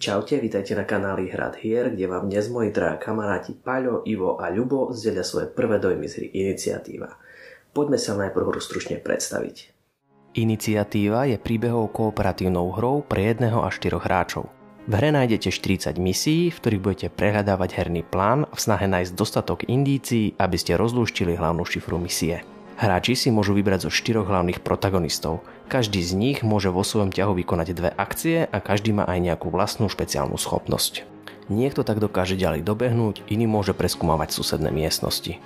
Čaute, vítajte na kanáli Hrad hier, kde vám dnes moji traja kamaráti Paľo, Ivo a Ľubo zdelia svoje prvé dojmy z hry Iniciatíva. Poďme sa najprv hru stručne predstaviť. Iniciatíva je príbehov kooperatívnou hrou pre jedného až štyroch hráčov. V hre nájdete 40 misií, v ktorých budete prehľadávať herný plán v snahe nájsť dostatok indícií, aby ste rozlúštili hlavnú šifru misie. Hráči si môžu vybrať zo štyroch hlavných protagonistov. Každý z nich môže vo svojom ťahu vykonať dve akcie a každý má aj nejakú vlastnú špeciálnu schopnosť. Niekto tak dokáže ďalej dobehnúť, iný môže preskúmavať susedné miestnosti.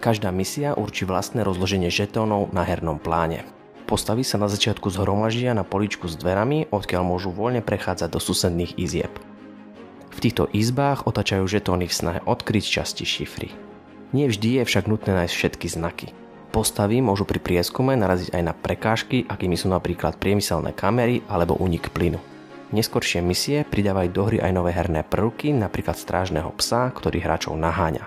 Každá misia určí vlastné rozloženie žetónov na hernom pláne. Postavy sa na začiatku zhromaždia na poličku s dverami, odkiaľ môžu voľne prechádzať do susedných izieb. V týchto izbách otačajú žetóny v snahe odkryť časti šifry. Nie vždy je však nutné nájsť všetky znaky. Postavy môžu pri prieskume naraziť aj na prekážky, akými sú napríklad priemyselné kamery alebo únik plynu. Neskoršie misie pridávajú do hry aj nové herné prvky, napríklad strážneho psa, ktorý hráčov naháňa.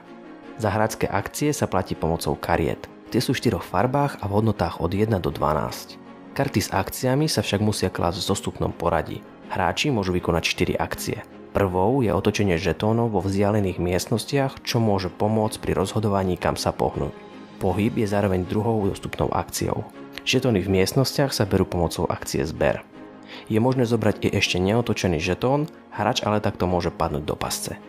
Za hrácké akcie sa platí pomocou kariet. Tie sú v štyroch farbách a v hodnotách od 1 do 12. Karty s akciami sa však musia klásť v zostupnom poradí. Hráči môžu vykonať 4 akcie. Prvou je otočenie žetónov vo vzdialených miestnostiach, čo môže pomôcť pri rozhodovaní kam sa pohnúť. Pohyb je zároveň druhou dostupnou akciou. Žetóny v miestnostiach sa berú pomocou akcie zber. Je možné zobrať i ešte neotočený žetón, hráč ale takto môže padnúť do pasce.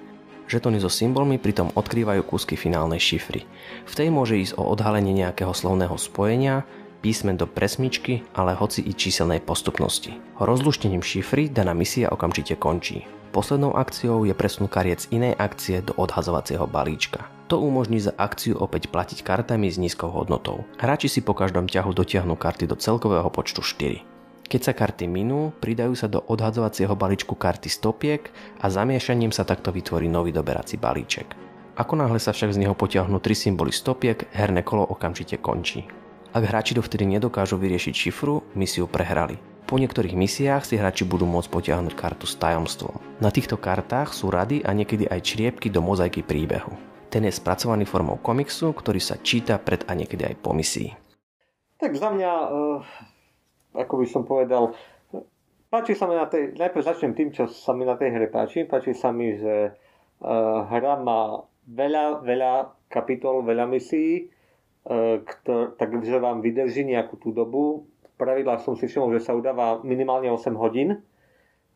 Žetóny so symbolmi pritom odkrývajú kúsky finálnej šifry. V tej môže ísť o odhalenie nejakého slovného spojenia, písmen do presmičky, ale hoci i číselnej postupnosti. Rozluštením šifry daná misia okamžite končí. Poslednou akciou je presun kariet z inej akcie do odhazovacieho balíčka. To umožní za akciu opäť platiť kartami s nízkou hodnotou. Hráči si po každom ťahu dotiahnu karty do celkového počtu 4. Keď sa karty minú, pridajú sa do odhadzovacieho balíčku karty stopiek a zamiešaním sa takto vytvorí nový doberací balíček. Ako náhle sa však z neho potiahnu tri symboly stopiek, herné kolo okamžite končí. Ak hráči dovtedy nedokážu vyriešiť šifru, misiu prehrali. Po niektorých misiách si hráči budú môcť potiahnuť kartu s tajomstvom. Na týchto kartách sú rady a niekedy aj čriepky do mozaiky príbehu. Ten je spracovaný formou komiksu, ktorý sa číta pred a niekedy aj po misii. Tak za mňa, uh, ako by som povedal, páči sa mi na tej, najprv začnem tým, čo sa mi na tej hre páči. Páči sa mi, že uh, hra má veľa, veľa kapitol, veľa misií, ktor, takže vám vydrží nejakú tú dobu pravidlách som si všimol, že sa udáva minimálne 8 hodín,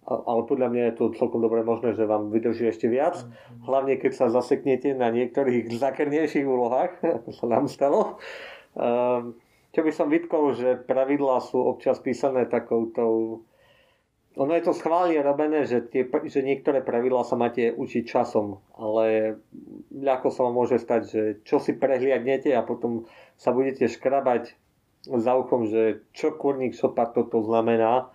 ale podľa mňa je to celkom dobre možné, že vám vydrží ešte viac. Hlavne keď sa zaseknete na niektorých zakernejších úlohách, ako sa nám stalo. Ehm, čo by som vytkol, že pravidlá sú občas písané takouto... Ono je to schválne robené, že, tie, že niektoré pravidlá sa máte učiť časom, ale ľahko sa vám môže stať, že čo si prehliadnete a potom sa budete škrabať za uchom, že čo kurník sopa toto znamená,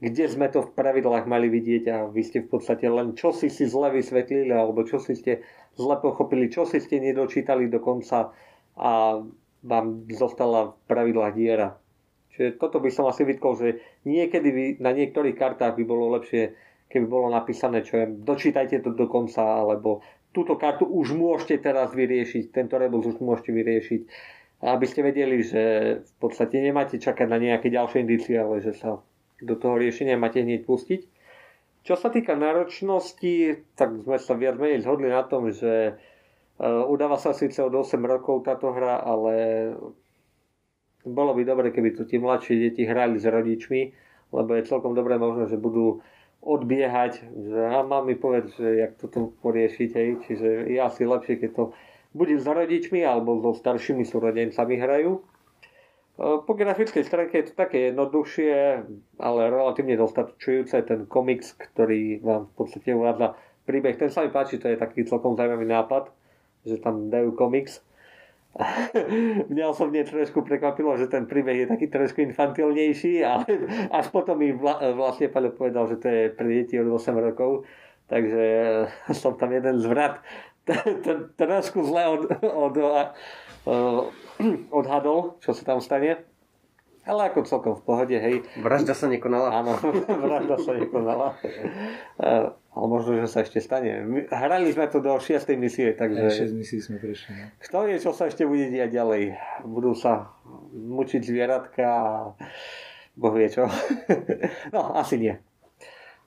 kde sme to v pravidlách mali vidieť a vy ste v podstate len čo si si zle vysvetlili alebo čo si ste zle pochopili, čo si ste nedočítali do konca a vám zostala v pravidlách diera. Čiže toto by som asi vytkol, že niekedy by, na niektorých kartách by bolo lepšie, keby bolo napísané, čo je, dočítajte to do konca, alebo túto kartu už môžete teraz vyriešiť, tento rebus už môžete vyriešiť aby ste vedeli, že v podstate nemáte čakať na nejaké ďalšie indície, ale že sa do toho riešenia máte hneď pustiť. Čo sa týka náročnosti, tak sme sa viac menej zhodli na tom, že uh, udáva sa síce od 8 rokov táto hra, ale bolo by dobre, keby tu tí mladšie deti hrali s rodičmi, lebo je celkom dobré možno, že budú odbiehať, že a mami povedz, že jak toto poriešiť, hej. čiže je asi lepšie, keď to buď s rodičmi alebo so staršími súrodencami hrajú. Po grafickej stránke je to také jednoduchšie, ale relatívne dostačujúce. Ten komiks, ktorý vám v podstate uvádza príbeh, ten sa mi páči, to je taký celkom zaujímavý nápad, že tam dajú komiks. Mňa osobne trošku prekvapilo, že ten príbeh je taký trošku infantilnejší, ale až potom mi vla, vlastne Paľo povedal, že to je pre deti od 8 rokov, takže som tam jeden zvrat trošku zle od, od, od, odhadol, čo sa tam stane. Ale ako celkom v pohode, hej. Vražda sa nekonala. Áno, vražda sa nekonala. Ale možno, že sa ešte stane. Hrali sme to do 6. misie, takže... 6 misií sme prešli. No. Kto vie, čo sa ešte bude diať ďalej. Budú sa mučiť zvieratka a Boh vie čo. no, asi nie.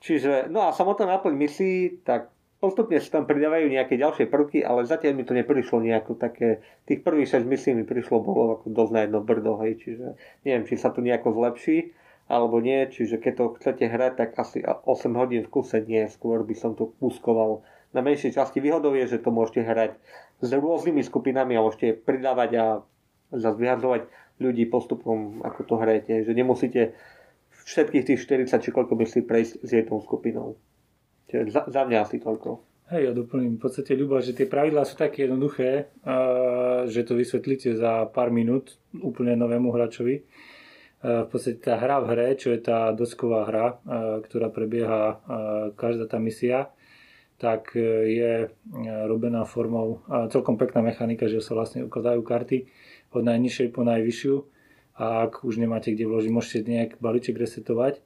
Čiže, no a samotná náplň misií, tak postupne sa tam pridávajú nejaké ďalšie prvky, ale zatiaľ mi to neprišlo nejako také, tých prvých 6 misií mi prišlo bolo ako dosť na jedno brdo, hej, čiže neviem, či sa to nejako zlepší, alebo nie, čiže keď to chcete hrať, tak asi 8 hodín v kuse nie, skôr by som to puskoval na menšej časti. Výhodou je, že to môžete hrať s rôznymi skupinami a môžete pridávať a zase vyhadzovať ľudí postupom, ako to hrajete, že nemusíte všetkých tých 40 či koľko myslí prejsť s jednou skupinou. Čiže za, za mňa asi toľko. Hej, ja doplním v podstate ľubo, že tie pravidlá sú také jednoduché, uh, že to vysvetlíte za pár minút úplne novému hráčovi. Uh, v podstate tá hra v hre, čo je tá dosková hra, uh, ktorá prebieha každá tá misia, tak je robená formou, celkom pekná mechanika, že sa vlastne ukladajú karty od najnižšej po najvyššiu a ak už nemáte kde vložiť, môžete nejak balíček resetovať.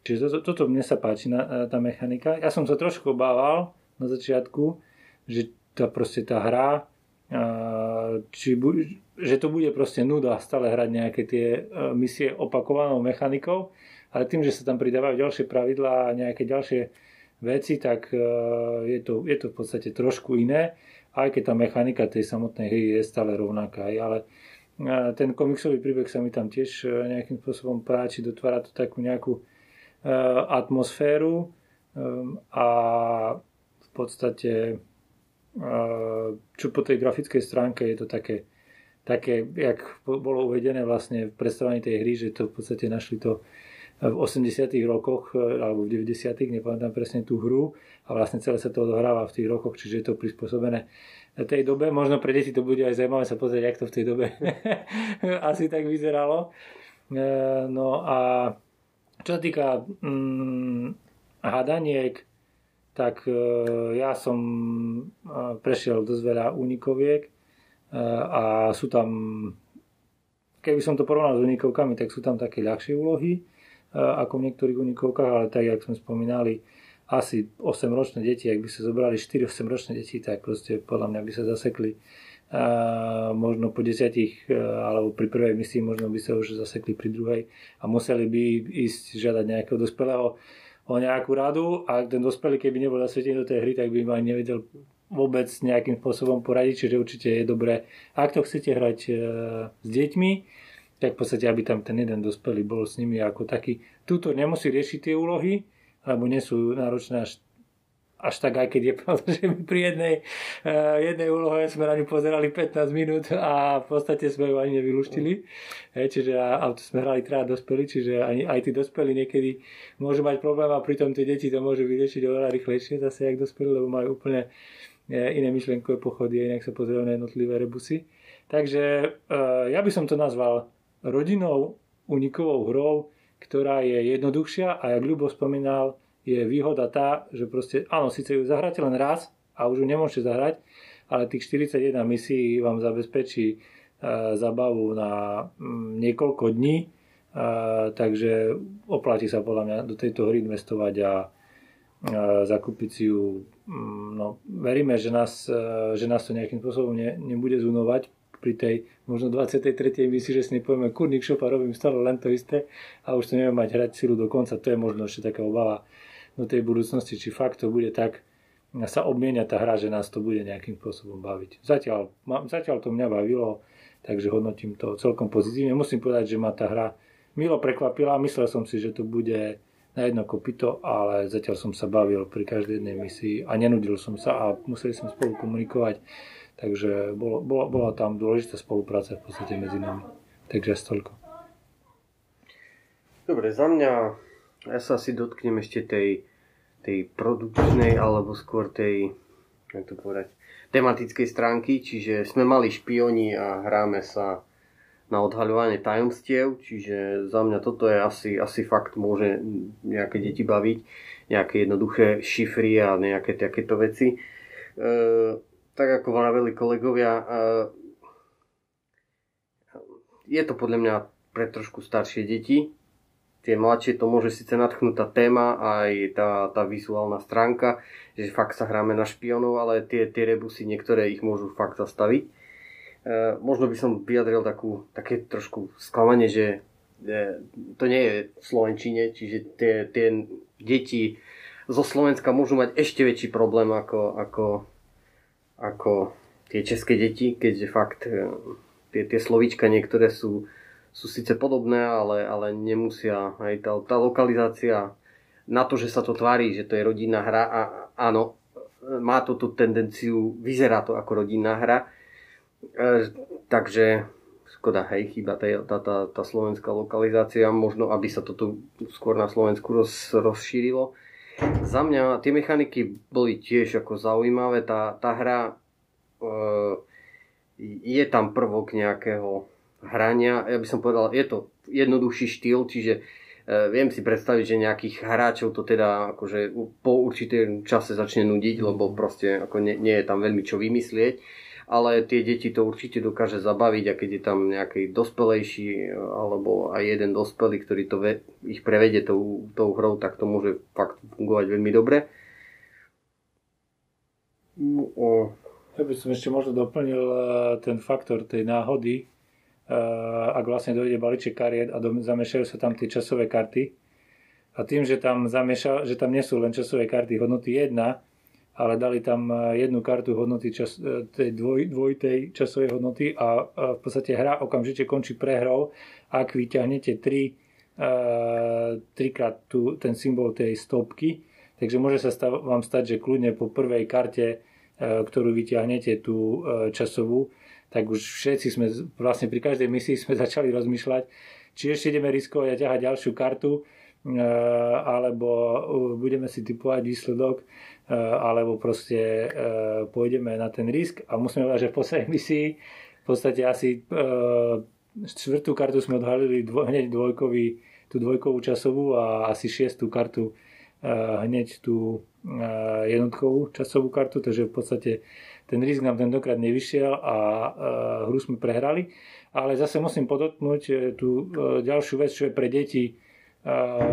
Čiže toto, toto mne sa páči, na, tá mechanika. Ja som sa trošku obával na začiatku, že tá proste tá hra, či bu, že to bude proste nuda stále hrať nejaké tie e, misie opakovanou mechanikou, ale tým, že sa tam pridávajú ďalšie pravidlá a nejaké ďalšie veci, tak e, je to, je to v podstate trošku iné, aj keď tá mechanika tej samotnej hry je stále rovnaká. Ale ten komiksový príbeh sa mi tam tiež e, nejakým spôsobom páči, dotvára to takú nejakú e, atmosféru e, a v podstate čo po tej grafickej stránke je to také, také jak bolo uvedené vlastne v predstavení tej hry, že to v podstate našli to v 80 rokoch alebo v 90 nepamätám presne tú hru a vlastne celé sa to odohráva v tých rokoch, čiže je to prispôsobené tej dobe. Možno pre deti to bude aj zaujímavé sa pozrieť, jak to v tej dobe asi tak vyzeralo. No a čo sa týka mm, hádaniek, tak e, ja som e, prešiel dosť veľa únikoviek a sú tam, keby som to porovnal s unikovkami, tak sú tam také ľahšie úlohy ako v niektorých unikovkách, ale tak, jak sme spomínali, asi 8-ročné deti, ak by sa zobrali 4-8 ročné deti, tak proste podľa mňa by sa zasekli a možno po desiatich e, alebo pri prvej misii možno by sa už zasekli pri druhej a museli by ísť žiadať nejakého dospelého o nejakú radu a ten dospelý, keby nebol zasvetený do tej hry, tak by ma nevedel vôbec nejakým spôsobom poradiť, čiže určite je dobré, ak to chcete hrať e, s deťmi, tak v podstate, aby tam ten jeden dospelý bol s nimi ako taký. Tuto nemusí riešiť tie úlohy, alebo nie sú náročné až, až tak, aj keď je pravda, že my pri jednej, uh, jednej úlohe sme na ňu pozerali 15 minút a v podstate sme ju ani nevyluštili. Mm. čiže a, a sme hrali teda dospelí, čiže aj, aj tí dospelí niekedy môžu mať problém a pritom tie deti to môžu vyriešiť oveľa rýchlejšie zase, jak dospelí, lebo majú úplne e, iné myšlenkové pochody inak sa pozerajú na jednotlivé rebusy. Takže uh, ja by som to nazval rodinou unikovou hrou, ktorá je jednoduchšia a jak Ľubo spomínal, je výhoda tá, že proste, áno, síce ju zahráte len raz a už ju nemôžete zahrať, ale tých 41 misií vám zabezpečí e, zabavu na mm, niekoľko dní, e, takže oplatí sa podľa mňa do tejto hry investovať a e, zakúpiť si ju. Mm, no, veríme, že nás, že nás to nejakým spôsobom ne, nebude zunovať, pri tej možno 23. misii, že si nepovieme, kurník šopa, robím stále len to isté a už to neviem mať hrať silu do konca. To je možno ešte taká obava do tej budúcnosti, či fakt to bude tak, sa obmienia tá hra, že nás to bude nejakým spôsobom baviť. Zatiaľ, zatiaľ to mňa bavilo, takže hodnotím to celkom pozitívne. Musím povedať, že ma tá hra milo prekvapila. Myslel som si, že to bude na jedno kopito, ale zatiaľ som sa bavil pri každej jednej misii a nenudil som sa a museli sme spolu komunikovať Takže bolo, bola, bola tam dôležitá spolupráca v podstate medzi nami. Takže toľko. Dobre, za mňa ja sa asi dotknem ešte tej, tej produkčnej alebo skôr tej, jak to povedať, tematickej stránky, čiže sme mali špioni a hráme sa na odhaľovanie tajomstiev, čiže za mňa toto je asi, asi fakt môže nejaké deti baviť, nejaké jednoduché šifry a nejaké takéto veci. E, tak ako vraveli kolegovia, je to podľa mňa pre trošku staršie deti. Tie mladšie to môže síce natchnúť tá téma, aj tá, tá vizuálna stránka, že fakt sa hráme na špionov, ale tie, tie rebusy, niektoré ich môžu fakt zastaviť. E, možno by som vyjadril takú, také trošku sklamanie, že e, to nie je v Slovenčine, čiže tie, tie deti zo Slovenska môžu mať ešte väčší problém ako, ako, ako tie české deti, keďže fakt e, tie, tie slovíčka niektoré sú, sú síce podobné, ale, ale nemusia, aj tá, tá lokalizácia na to, že sa to tvári, že to je rodinná hra a áno, má to tú tendenciu, vyzerá to ako rodinná hra, e, takže škoda, hej, chyba tá, tá, tá, tá slovenská lokalizácia, možno aby sa to tu skôr na Slovensku roz, rozšírilo. Za mňa tie mechaniky boli tiež ako zaujímavé, tá, tá hra e, je tam prvok nejakého hrania, ja by som povedal, je to jednoduchší štýl, čiže e, viem si predstaviť, že nejakých hráčov to teda akože po určitém čase začne nudiť, lebo proste ako nie, nie je tam veľmi čo vymyslieť. Ale tie deti to určite dokáže zabaviť a keď je tam nejaký dospelejší alebo aj jeden dospelý, ktorý to ve, ich prevedie tou, tou hrou, tak to môže fakt fungovať veľmi dobre. No, o... Ja by som ešte možno doplnil e, ten faktor tej náhody, e, ak vlastne dojde balíček kariet a zamiešajú sa tam tie časové karty, a tým, že tam, zamieša, že tam nie sú len časové karty hodnoty 1, ale dali tam e, jednu kartu hodnoty čas, e, tej dvoj, dvojitej časovej hodnoty a, v podstate hra okamžite končí prehrou, ak vyťahnete tri, uh, trikrát tu, ten symbol tej stopky, takže môže sa stav, vám stať, že kľudne po prvej karte, ktorú vyťahnete tú časovú, tak už všetci sme vlastne pri každej misii sme začali rozmýšľať, či ešte ideme riskovať a ťahať ďalšiu kartu, alebo budeme si typovať výsledok Eh, alebo proste pôjdeme na ten risk. A musíme povedať, že v poslednej misii v podstate asi štvrtú kartu sme odhalili dvo, hneď dvojkový, tú dvojkovú časovú a asi šiestú kartu hneď tú jednotkovú časovú kartu, takže v podstate ten risk nám tentokrát nevyšiel a hru sme prehrali. Ale zase musím podotknúť tú ďalšiu vec, čo je pre deti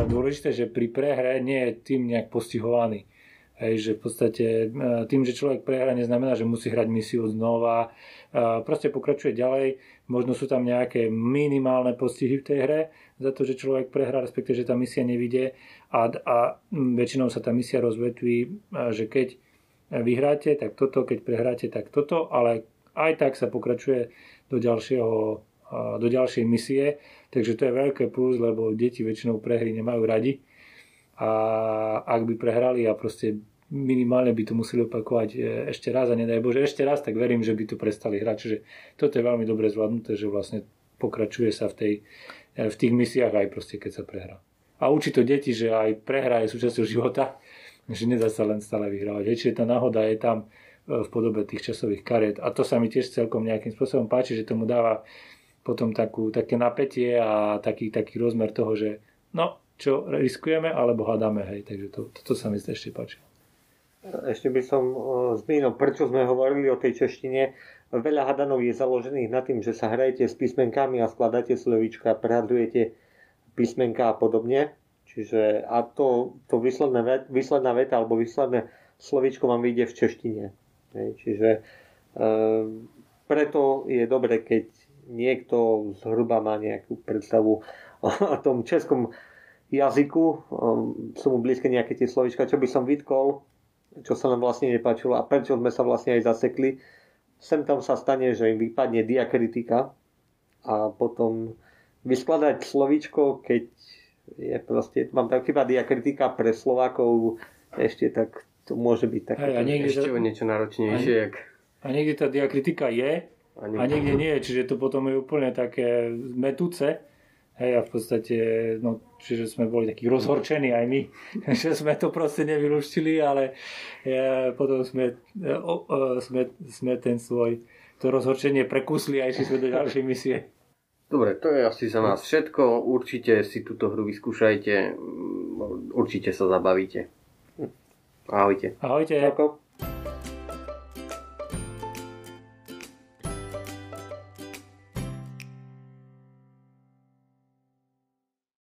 dôležité, že pri prehre nie je tým nejak postihovaný Hej, že v podstate e, tým, že človek prehra, neznamená, že musí hrať misiu znova. E, proste pokračuje ďalej. Možno sú tam nejaké minimálne postihy v tej hre za to, že človek prehrá, respektíve, že tá misia nevidie. A, a väčšinou sa tá misia rozvetví, e, že keď vyhráte, tak toto, keď prehráte, tak toto, ale aj tak sa pokračuje do ďalšieho do ďalšej misie, takže to je veľké plus, lebo deti väčšinou prehry nemajú radi a ak by prehrali a proste minimálne by to museli opakovať e, ešte raz a nedaj Bože ešte raz, tak verím, že by to prestali hrať. Čiže toto je veľmi dobre zvládnuté, že vlastne pokračuje sa v, tej, e, v tých misiách aj proste, keď sa prehrá. A učí to deti, že aj prehra je súčasťou života, že nedá sa len stále vyhrávať. Čiže tá náhoda je tam e, v podobe tých časových kariet. A to sa mi tiež celkom nejakým spôsobom páči, že tomu dáva potom takú, také napätie a taký, taký rozmer toho, že no, čo riskujeme, alebo hľadáme, hej. Takže to, toto sa mi ešte páči. Ešte by som zmínil, prečo sme hovorili o tej češtine. Veľa hadanov je založených na tým, že sa hrajete s písmenkami a skladáte slovíčka, prehadujete písmenka a podobne. Čiže a to, to výsledné, výsledná veta alebo výsledné slovíčko vám vyjde v češtine. Čiže e, preto je dobre, keď niekto zhruba má nejakú predstavu o tom českom jazyku, um, sú mu blízke nejaké tie slovička, čo by som vytkol, čo sa nám vlastne nepáčilo a prečo sme sa vlastne aj zasekli. Sem tam sa stane, že im vypadne diakritika a potom vyskladať slovíčko, keď je proste, mám tak chyba diakritika pre Slovákov, ešte tak to môže byť také. a niekde ešte to, niečo náročnejšie. A, jak... a niekde tá diakritika je a niekde, a niekde nie, čiže to potom je úplne také metúce Hej, a v podstate, no, čiže sme boli takí rozhorčení aj my, že sme to proste nevylúštili, ale e, potom sme, e, o, e, sme, sme ten svoj, to rozhorčenie prekusli a išli sme do ďalšej misie. Dobre, to je asi za nás všetko. Určite si túto hru vyskúšajte. Určite sa zabavíte. Ahojte. Ahojte. Ahojte.